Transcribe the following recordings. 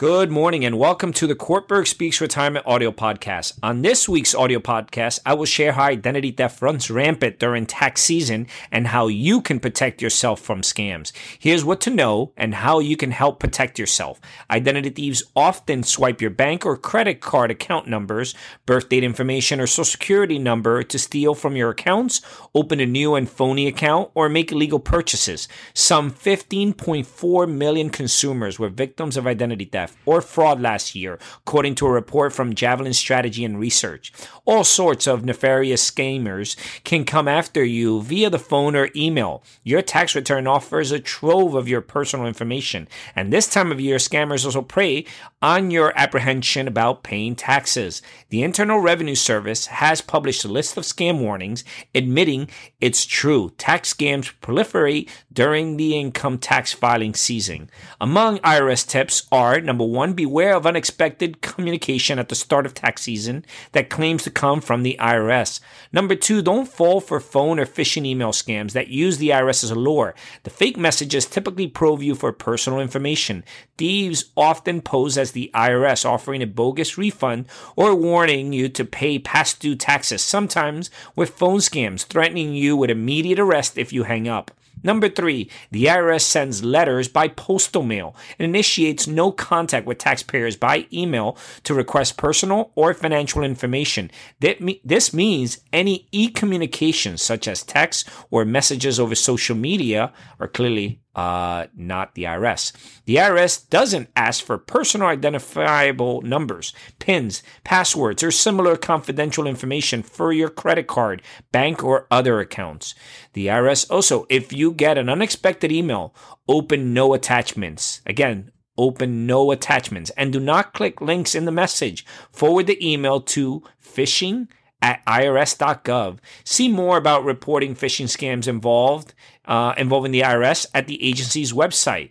Good morning and welcome to the Kortberg Speaks Retirement Audio Podcast. On this week's audio podcast, I will share how identity theft runs rampant during tax season and how you can protect yourself from scams. Here's what to know and how you can help protect yourself. Identity thieves often swipe your bank or credit card account numbers, birth date information, or social security number to steal from your accounts, open a new and phony account, or make illegal purchases. Some 15.4 million consumers were victims of identity theft theft or fraud last year, according to a report from Javelin Strategy and Research. All sorts of nefarious scammers can come after you via the phone or email. Your tax return offers a trove of your personal information, and this time of year, scammers also prey on your apprehension about paying taxes. The Internal Revenue Service has published a list of scam warnings admitting it's true. Tax scams proliferate during the income tax filing season. Among IRS tips are number Number one, beware of unexpected communication at the start of tax season that claims to come from the IRS. Number two, don't fall for phone or phishing email scams that use the IRS as a lure. The fake messages typically probe you for personal information. Thieves often pose as the IRS, offering a bogus refund or warning you to pay past due taxes, sometimes with phone scams threatening you with immediate arrest if you hang up. Number three, the IRS sends letters by postal mail and initiates no contact with taxpayers by email to request personal or financial information. This means any e communications, such as text or messages over social media, are clearly uh, not the IRS. The IRS doesn't ask for personal identifiable numbers, PINs, passwords, or similar confidential information for your credit card, bank, or other accounts. The IRS also, if you get an unexpected email, open no attachments. Again, open no attachments and do not click links in the message. Forward the email to phishing at irs.gov. See more about reporting phishing scams involved uh, involving the IRS at the agency's website.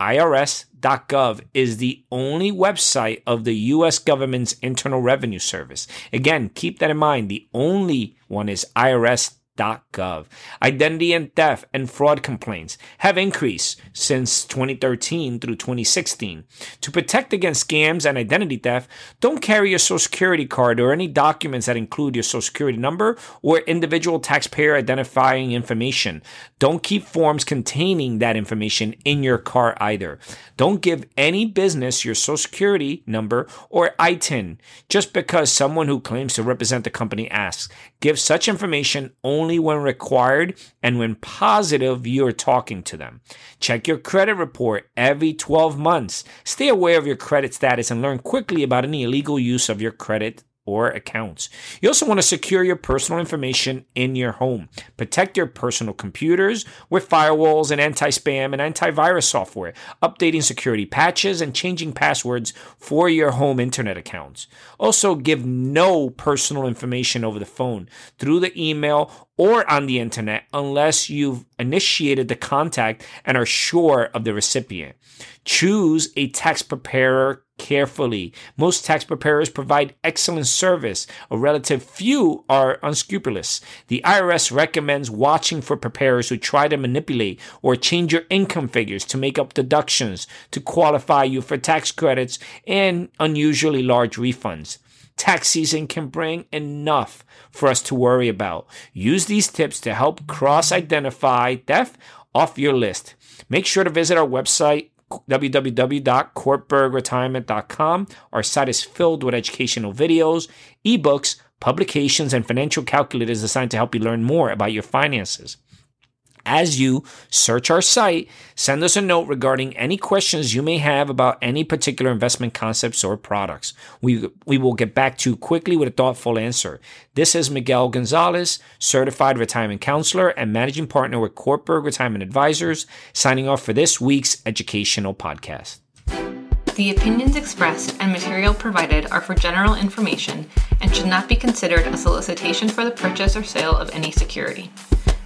IRS.gov is the only website of the U.S. government's Internal Revenue Service. Again, keep that in mind. The only one is IRS Gov. Identity and theft and fraud complaints have increased since 2013 through 2016. To protect against scams and identity theft, don't carry your social security card or any documents that include your social security number or individual taxpayer identifying information. Don't keep forms containing that information in your car either. Don't give any business your social security number or ITIN just because someone who claims to represent the company asks. Give such information only only when required and when positive you're talking to them. Check your credit report every 12 months. Stay aware of your credit status and learn quickly about any illegal use of your credit or accounts. You also want to secure your personal information in your home. Protect your personal computers with firewalls and anti spam and antivirus software, updating security patches, and changing passwords for your home internet accounts. Also, give no personal information over the phone, through the email, or on the internet unless you've initiated the contact and are sure of the recipient. Choose a tax preparer carefully. Most tax preparers provide excellent service. A relative few are unscrupulous. The IRS recommends watching for preparers who try to manipulate or change your income figures to make up deductions to qualify you for tax credits and unusually large refunds. Tax season can bring enough for us to worry about. Use these tips to help cross identify theft off your list. Make sure to visit our website www.kortbergretirement.com. Our site is filled with educational videos, ebooks, publications, and financial calculators designed to help you learn more about your finances. As you search our site, send us a note regarding any questions you may have about any particular investment concepts or products. We, we will get back to you quickly with a thoughtful answer. This is Miguel Gonzalez, certified retirement counselor and managing partner with Kortberg Retirement Advisors, signing off for this week's educational podcast. The opinions expressed and material provided are for general information and should not be considered a solicitation for the purchase or sale of any security.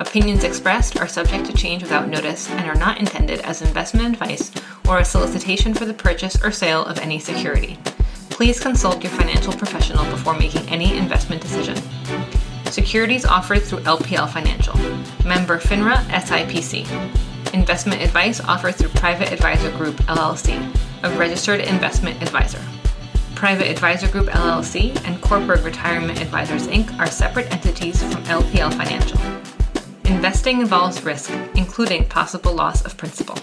Opinions expressed are subject to change without notice and are not intended as investment advice or a solicitation for the purchase or sale of any security. Please consult your financial professional before making any investment decision. Securities offered through LPL Financial, member FINRA SIPC. Investment advice offered through Private Advisor Group LLC, a registered investment advisor. Private Advisor Group LLC and Kortberg Retirement Advisors Inc. are separate entities from LPL. Investing involves risk, including possible loss of principal.